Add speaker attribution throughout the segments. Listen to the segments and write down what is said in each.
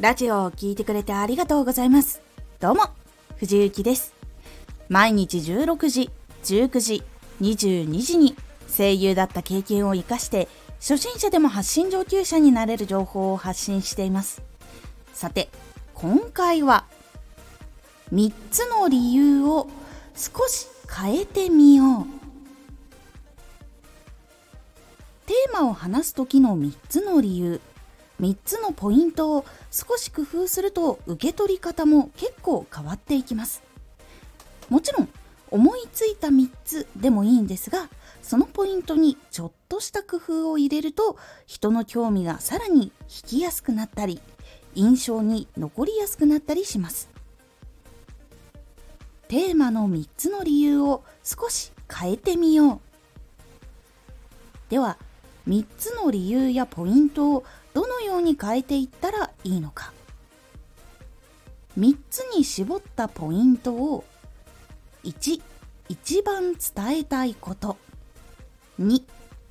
Speaker 1: ラジオを聴いてくれてありがとうございます。どうも、藤幸です。毎日16時、19時、22時に声優だった経験を活かして初心者でも発信上級者になれる情報を発信しています。さて、今回は3つの理由を少し変えてみよう。テーマを話す時の3つの理由3つのポイントを少し工夫すると受け取り方も結構変わっていきます。もちろん思いついた3つでもいいんですがそのポイントにちょっとした工夫を入れると人の興味がさらに引きやすくなったり印象に残りやすくなったりします。テーマの3つの理由を少し変えてみよう。では3つの理由やポイントをどのように変えていったらいいのか。3つに絞ったポイントを1一番伝えたいこと。2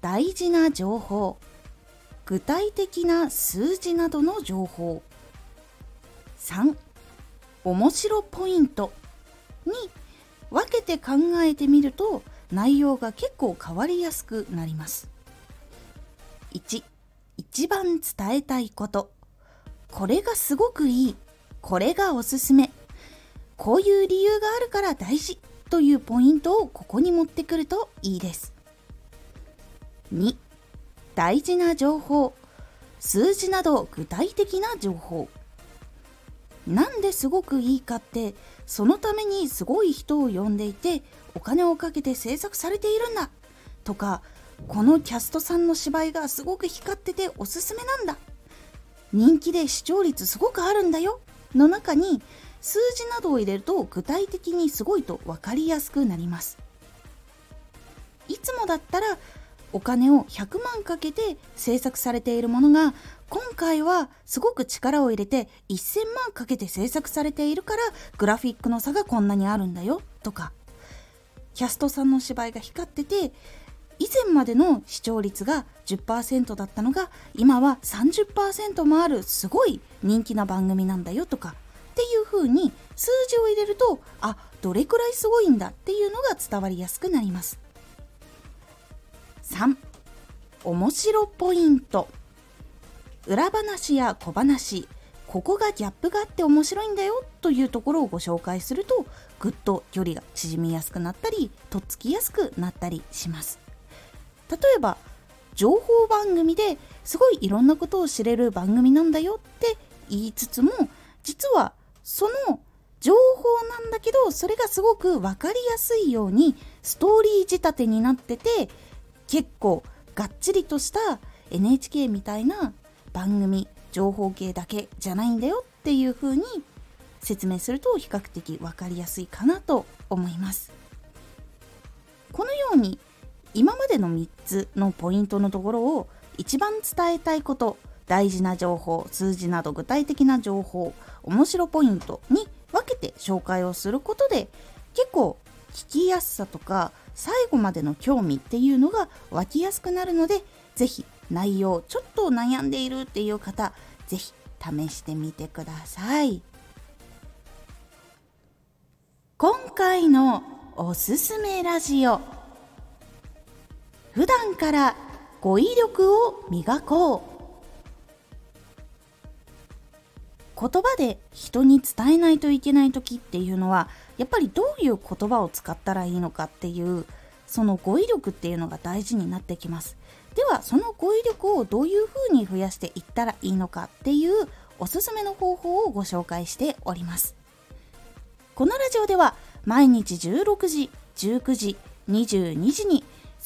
Speaker 1: 大事な情報。具体的な数字などの情報。3面白ポイント。に分けて考えてみると内容が結構変わりやすくなります。1一番伝えたいこと。これがすごくいい。これがおすすめ。こういう理由があるから大事というポイントをここに持ってくるといいです。2. 大事な情報。数字など具体的な情報。なんですごくいいかってそのためにすごい人を呼んでいてお金をかけて制作されているんだとかこのキャストさんの芝居がすごく光ってておすすめなんだ。人気で視聴率すごくあるんだよ。の中に数字などを入れると具体的にすごいと分かりやすくなります。いつもだったらお金を100万かけて制作されているものが今回はすごく力を入れて1000万かけて制作されているからグラフィックの差がこんなにあるんだよとか。キャストさんの芝居が光ってて以前までの視聴率が10%だったのが今は30%もあるすごい人気な番組なんだよとかっていう風に数字を入れるとあどれくらいすごいんだっていうのが伝わりやすくなります。3面白ポイント。裏話や小話ここがギャップがあって面白いんだよというところをご紹介するとぐっと距離が縮みやすくなったりとっつきやすくなったりします。例えば情報番組ですごいいろんなことを知れる番組なんだよって言いつつも実はその情報なんだけどそれがすごく分かりやすいようにストーリー仕立てになってて結構がっちりとした NHK みたいな番組情報系だけじゃないんだよっていう風に説明すると比較的分かりやすいかなと思います。このように今までの3つのポイントのところを一番伝えたいこと大事な情報数字など具体的な情報面白ポイントに分けて紹介をすることで結構聞きやすさとか最後までの興味っていうのが湧きやすくなるので是非内容ちょっと悩んでいるっていう方是非試してみてください今回のおすすめラジオ。普段から語彙力を磨こう。言葉で人に伝えないといけない時っていうのはやっぱりどういう言葉を使ったらいいのかっていうその語彙力っていうのが大事になってきます。ではその語彙力をどういうふうに増やしていったらいいのかっていうおすすめの方法をご紹介しております。このラジオでは毎日16時19時22時に